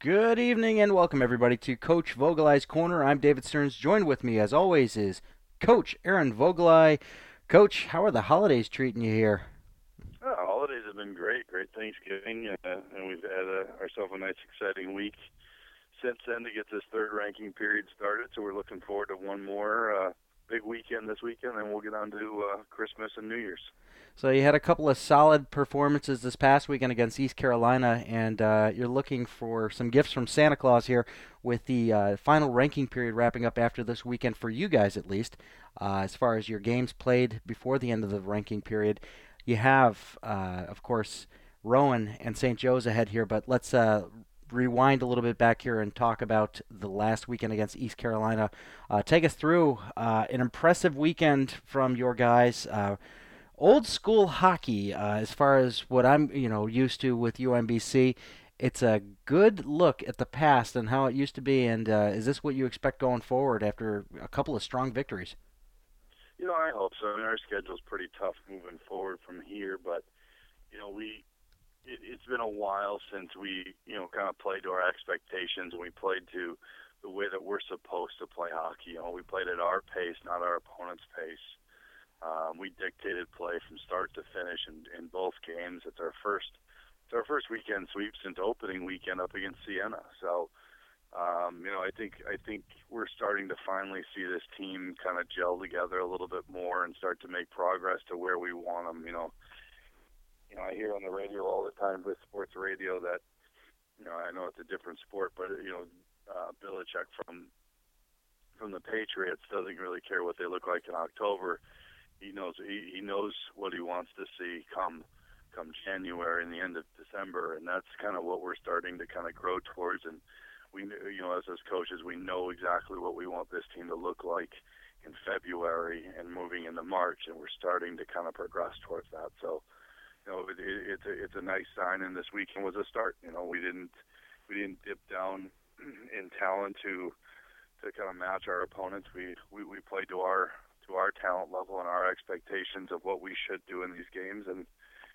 Good evening and welcome everybody to Coach Vogelai's Corner. I'm David Stearns. Joined with me as always is Coach Aaron Vogelai. Coach, how are the holidays treating you here? Oh, holidays have been great. Great Thanksgiving, uh, and we've had uh, ourselves a nice, exciting week since then to get this third ranking period started. So we're looking forward to one more uh, big weekend this weekend, and we'll get on to uh, Christmas and New Year's. So you had a couple of solid performances this past weekend against East Carolina, and uh, you're looking for some gifts from Santa Claus here with the uh, final ranking period wrapping up after this weekend for you guys at least. Uh, as far as your games played before the end of the ranking period, you have, uh, of course, Rowan and St. Joe's ahead here, but let's uh, rewind a little bit back here and talk about the last weekend against East Carolina. Uh, take us through uh, an impressive weekend from your guys. Uh, old school hockey, uh, as far as what I'm you know used to with UMBC. It's a good look at the past and how it used to be. And uh, is this what you expect going forward after a couple of strong victories? You know, I hope so. I mean, our schedule's pretty tough moving forward from here, but you know, we it, it's been a while since we, you know, kind of played to our expectations and we played to the way that we're supposed to play hockey. You know, we played at our pace, not our opponent's pace. Um, we dictated play from start to finish in, in both games. It's our first, it's our first weekend sweep since opening weekend up against Siena. So, um, you know, I think I think we're starting to finally see this team kind of gel together a little bit more and start to make progress to where we want them. You know, you know, I hear on the radio all the time with sports radio that, you know, I know it's a different sport, but you know, uh, Belichick from from the Patriots doesn't really care what they look like in October. He knows he, he knows what he wants to see come come January and the end of December, and that's kind of what we're starting to kind of grow towards. And we, you know, as as coaches, we know exactly what we want this team to look like in February and moving into March, and we're starting to kind of progress towards that. So you know, it, it, it's a it's a nice sign, and this weekend was a start. You know, we didn't we didn't dip down in talent to to kind of match our opponents. We we, we played to our to our talent level and our expectations of what we should do in these games, and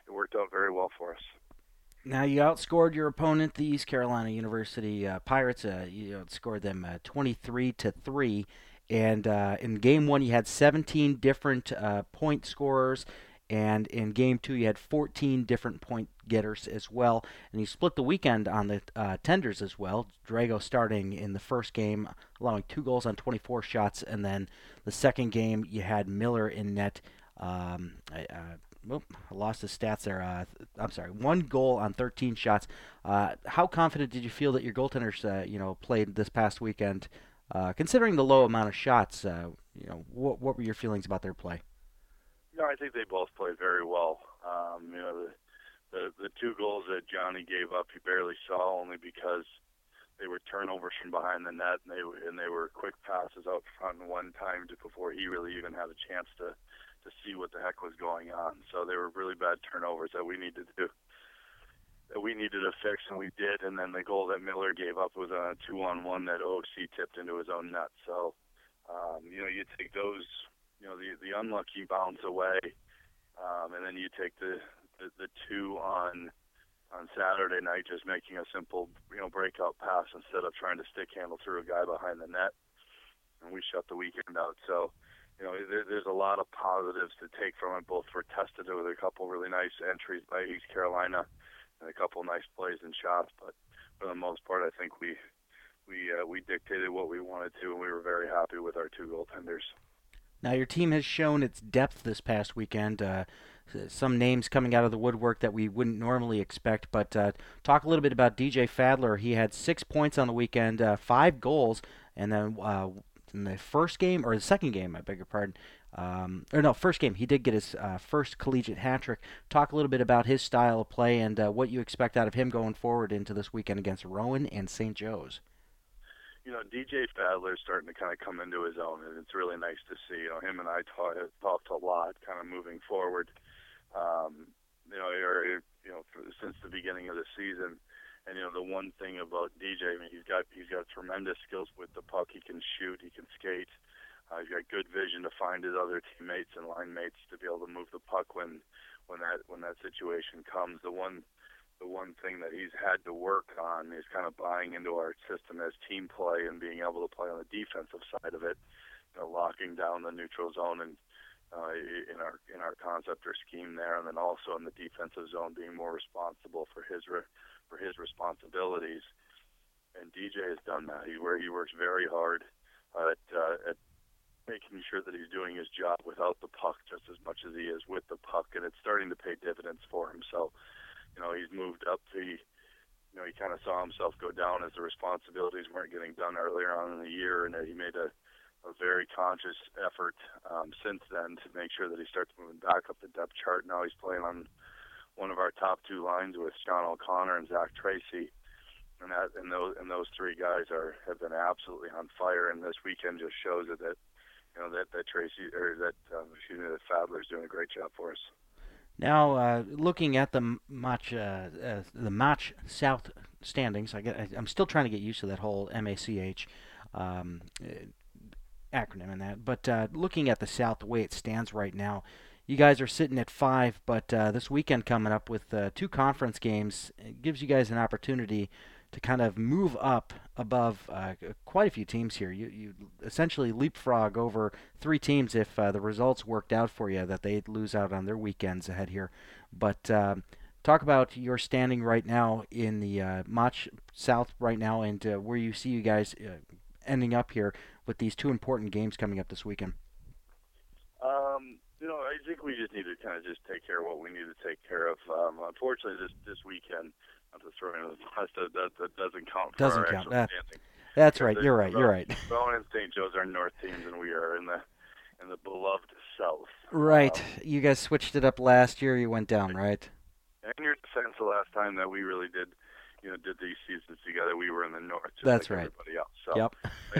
it worked out very well for us. Now you outscored your opponent, the East Carolina University uh, Pirates. Uh, you outscored them uh, 23 to three, and uh, in game one you had 17 different uh, point scorers. And in game two, you had 14 different point getters as well. And you split the weekend on the uh, tenders as well. Drago starting in the first game, allowing two goals on 24 shots. And then the second game, you had Miller in net. Um, I, uh, I lost his stats there. Uh, I'm sorry, one goal on 13 shots. Uh, how confident did you feel that your goaltenders, uh, you know, played this past weekend? Uh, considering the low amount of shots, uh, you know, what, what were your feelings about their play? No, I think they both played very well. Um, you know, the, the the two goals that Johnny gave up, he barely saw only because they were turnovers from behind the net, and they and they were quick passes out front one time to, before he really even had a chance to to see what the heck was going on. So they were really bad turnovers that we needed to that we needed to fix, and we did. And then the goal that Miller gave up was a two-on-one that OC tipped into his own net. So um, you know, you take those you know the the unlucky bounce away, um, and then you take the, the the two on on Saturday night, just making a simple you know breakout pass instead of trying to stick handle through a guy behind the net, and we shut the weekend out. So. You know, there, there's a lot of positives to take from it. Both were tested with a couple really nice entries by East Carolina, and a couple nice plays and shots. But for the most part, I think we we uh, we dictated what we wanted to, and we were very happy with our two goaltenders. Now, your team has shown its depth this past weekend. Uh, some names coming out of the woodwork that we wouldn't normally expect. But uh, talk a little bit about DJ Fadler. He had six points on the weekend, uh, five goals, and then uh, in the first game or the second game, I beg your pardon. Um, or no, first game he did get his uh, first collegiate hat trick. Talk a little bit about his style of play and uh, what you expect out of him going forward into this weekend against Rowan and St. Joe's you know, DJ Fadler is starting to kind of come into his own, and it's really nice to see. You know, him and I talk, talked a lot, kind of moving forward. Um, you know, or, you know, for, since the beginning of the season. And you know, the one thing about DJ, I mean, he's got he's got tremendous skills with the puck. He can shoot, he can skate. Uh, he's got good vision to find his other teammates and line mates to be able to move the puck when when that when that situation comes. The one the one thing that he's had to work on is kind of buying into our system as team play and being able to play on the defensive side of it, you know, locking down the neutral zone and uh, in our in our concept or scheme there, and then also in the defensive zone being more responsible for his re- for his responsibilities. And DJ has done that. He where he works very hard at uh, at making sure that he's doing his job without the puck just as much as he is with the puck, and it's starting to pay dividends for him. So, you know, he's moved up to, you know, he kind of saw himself go down as the responsibilities weren't getting done earlier on in the year, and that he made a, a very conscious effort um, since then to make sure that he starts moving back up the depth chart. Now he's playing on one of our top two lines with Sean O'Connor and Zach Tracy and that and those and those three guys are have been absolutely on fire. And this weekend just shows it that you know that that Tracy or that um, excuse me that Fadler's doing a great job for us. Now, uh, looking at the match, uh, uh, the match South standings, I am still trying to get used to that whole MACH um, acronym and that. But uh, looking at the South, the way it stands right now, you guys are sitting at five. But uh, this weekend coming up with uh, two conference games, gives you guys an opportunity to kind of move up above uh, quite a few teams here. You you essentially leapfrog over three teams if uh, the results worked out for you that they lose out on their weekends ahead here. But uh, talk about your standing right now in the uh, MACH South right now and uh, where you see you guys uh, ending up here with these two important games coming up this weekend. Um, you know, I think we just need to kind of just take care of what we need to take care of. Um, unfortunately, this this weekend not to throw in the that, that, that doesn't count doesn't count. That, that's right. You're right. You're right. Rowan and St. Joe's are north teams, and we are in the in the beloved south. Right. Um, you guys switched it up last year. You went down, right? In your defense, the last time that we really did, you know, did these seasons together, we were in the north. That's like right. Everybody else. So yep.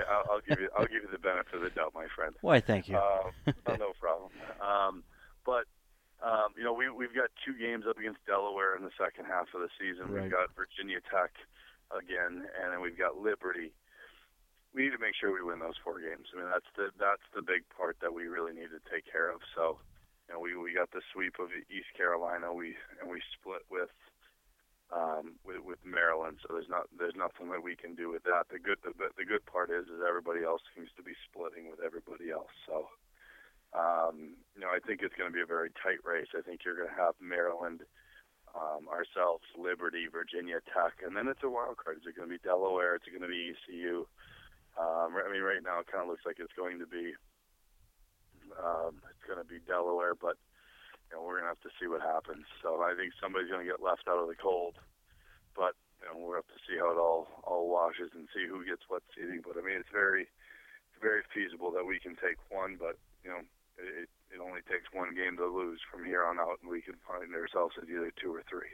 I'll, I'll, give you I'll give you the benefit of the doubt, my friend. Why? Thank you. Uh, no problem. Um, but um, you know, we we've got two games up against Delaware in the second half of the season. Right. We've got Virginia Tech again, and then we've got Liberty. We need to make sure we win those four games. I mean, that's the that's the big part that we really need to take care of. So, you know, we we got the sweep of East Carolina. We and we split with um, with, with Maryland. So there's not there's nothing that we can do with that. The good the, the good part is is everybody else seems to be splitting with everybody else. So um, you know, I think it's going to be a very tight race. I think you're going to have Maryland, um, ourselves, Liberty, Virginia Tech, and then it's a wild card. Is it going to be Delaware? Is it going to be ECU? Um, I mean, right now it kind of looks like it's going to be um, it's going to be Delaware, but you know we're going to have to see what happens. So I think somebody's going to get left out of the cold, but you know we'll have to see how it all all washes and see who gets what seeding. But I mean, it's very it's very feasible that we can take one, but you know it, it only takes one game to lose from here on out, and we can find ourselves at either two or three.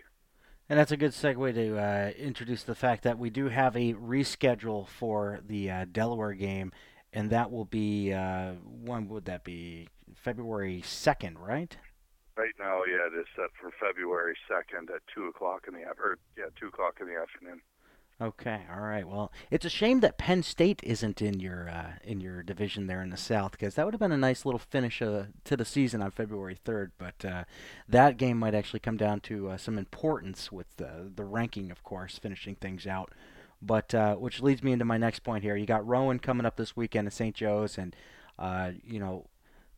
And that's a good segue to uh, introduce the fact that we do have a reschedule for the uh, Delaware game, and that will be uh, when would that be? February second, right? Right now, yeah, it is set for February second at two o'clock in the or yeah, two o'clock in the afternoon. Okay, all right. Well, it's a shame that Penn State isn't in your uh, in your division there in the South because that would have been a nice little finish uh, to the season on February 3rd. But uh, that game might actually come down to uh, some importance with the the ranking, of course, finishing things out. But uh, which leads me into my next point here. You got Rowan coming up this weekend at St. Joe's, and uh, you know,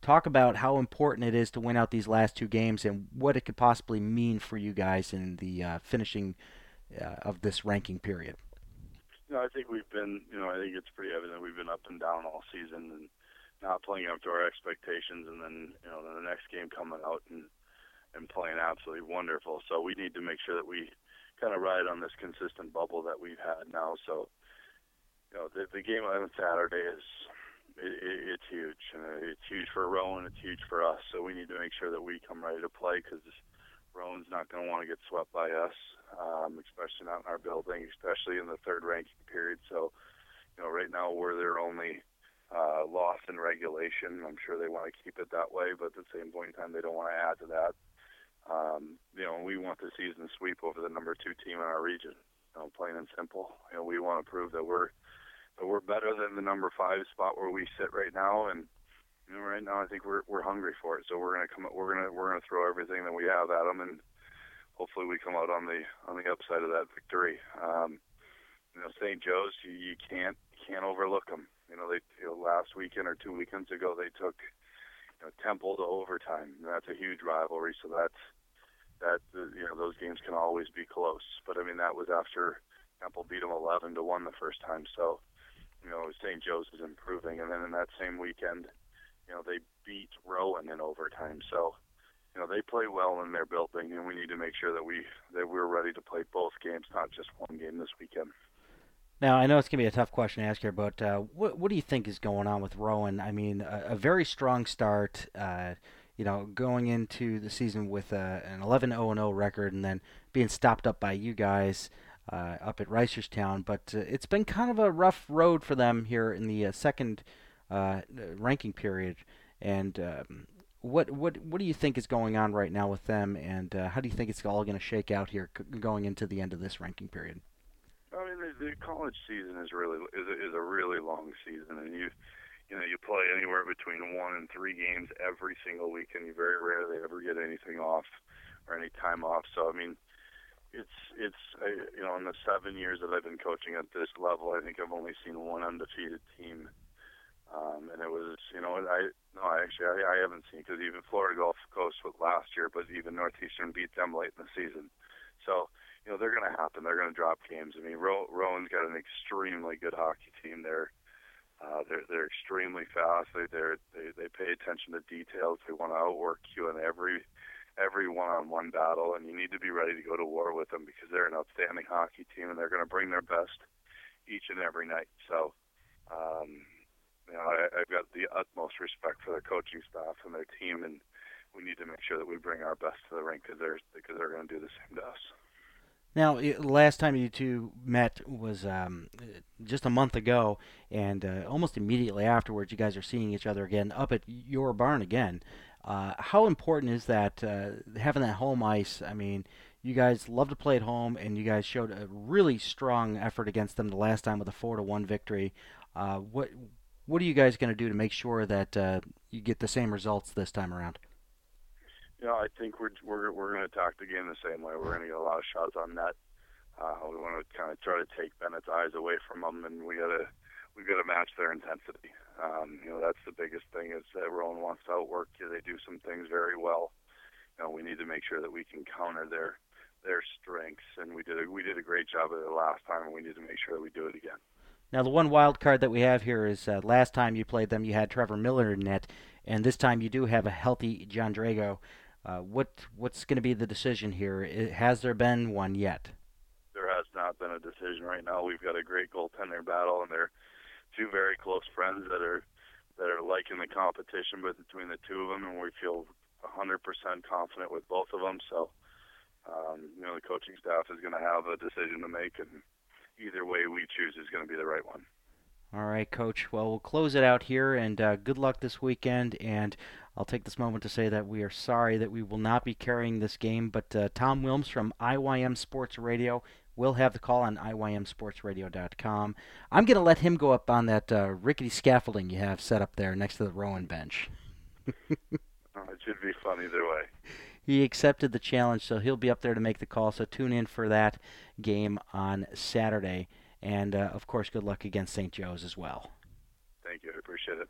talk about how important it is to win out these last two games and what it could possibly mean for you guys in the finishing uh, of this ranking period? Know, I think we've been, you know, I think it's pretty evident we've been up and down all season and not playing up to our expectations, and then you know the next game coming out and and playing absolutely wonderful. So we need to make sure that we kind of ride on this consistent bubble that we've had now. So you know the the game on Saturday is it, it, it's huge. Uh, it's huge for Rowan. It's huge for us. So we need to make sure that we come ready to play because Rowan's not going to want to get swept by us, um, especially not in our building, especially in the third ranking period. So, you know, right now we're their only uh, loss in regulation. I'm sure they want to keep it that way, but at the same point in time, they don't want to add to that. Um, you know, we want the season sweep over the number two team in our region. You know, plain and simple. You know, we want to prove that we're that we're better than the number five spot where we sit right now, and you know, right now I think we're we're hungry for it. So we're gonna come. We're gonna we're gonna throw everything that we have at them, and hopefully we come out on the on the upside of that victory. Um, you know, St. Joe's, you, you can't can't overlook them. You know, they you know, last weekend or two weekends ago they took you know, Temple to overtime. That's a huge rivalry, so that's that you know those games can always be close. But I mean that was after Temple beat them 11 to one the first time. So you know St. Joe's is improving, and then in that same weekend, you know they beat Rowan in overtime. So you know they play well in their building, and we need to make sure that we that we're ready to play both games, not just one game this weekend. Now I know it's gonna be a tough question to ask here, but uh, what what do you think is going on with Rowan? I mean, a, a very strong start. Uh, you know, going into the season with uh, an 11-0-0 record and then being stopped up by you guys uh, up at Reisterstown. But uh, it's been kind of a rough road for them here in the uh, second uh, ranking period. And um, what what what do you think is going on right now with them? And uh, how do you think it's all going to shake out here c- going into the end of this ranking period? I mean, the, the college season is really is a, is a really long season, and you you know, you play anywhere between one and three games every single week, and you very rarely ever get anything off or any time off. So, I mean, it's it's uh, you know, in the seven years that I've been coaching at this level, I think I've only seen one undefeated team, um, and it was you know, I no, actually I, I haven't seen because even Florida Gulf Coast was last year, but even Northeastern beat them late in the season. So, you know, they're going to happen. They're going to drop games. I mean, Rowan's got an extremely good hockey team. They're uh, they're they're extremely fast. They they're, they they pay attention to details. They want to outwork you in every every one-on-one battle, and you need to be ready to go to war with them because they're an outstanding hockey team and they're going to bring their best each and every night. So, um, you know, I, I've got the utmost respect for their coaching staff and their team, and we need to make sure that we bring our best to the rink because they're because they're going to do the same to us. Now, last time you two met was um, just a month ago, and uh, almost immediately afterwards, you guys are seeing each other again up at your barn again. Uh, how important is that uh, having that home ice? I mean, you guys love to play at home, and you guys showed a really strong effort against them the last time with a four to one victory. Uh, what what are you guys going to do to make sure that uh, you get the same results this time around? you know, I think we're we're we're going to attack the game the same way. We're going to get a lot of shots on net. Uh, we want to kind of try to take Bennett's eyes away from them, and we got to we got to match their intensity. Um, you know, that's the biggest thing is that Rowan wants to outwork you. They do some things very well. You know, we need to make sure that we can counter their their strengths, and we did a, we did a great job of it last time, and we need to make sure that we do it again. Now, the one wild card that we have here is uh, last time you played them, you had Trevor Miller in net, and this time you do have a healthy John Drago. Uh, what what's going to be the decision here? It, has there been one yet? There has not been a decision right now. We've got a great goaltender battle, and they're two very close friends that are that are liking the competition between the two of them, and we feel 100% confident with both of them. So, um, you know, the coaching staff is going to have a decision to make, and either way we choose is going to be the right one. All right, Coach. Well, we'll close it out here, and uh, good luck this weekend. And I'll take this moment to say that we are sorry that we will not be carrying this game, but uh, Tom Wilms from IYM Sports Radio will have the call on IYMSportsRadio.com. I'm going to let him go up on that uh, rickety scaffolding you have set up there next to the Rowan bench. oh, it should be fun either way. He accepted the challenge, so he'll be up there to make the call. So tune in for that game on Saturday. And, uh, of course, good luck against St. Joe's as well. Thank you. I appreciate it.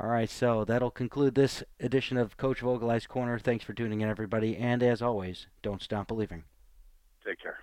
All right, so that'll conclude this edition of Coach Vogelai's Corner. Thanks for tuning in, everybody. And as always, don't stop believing. Take care.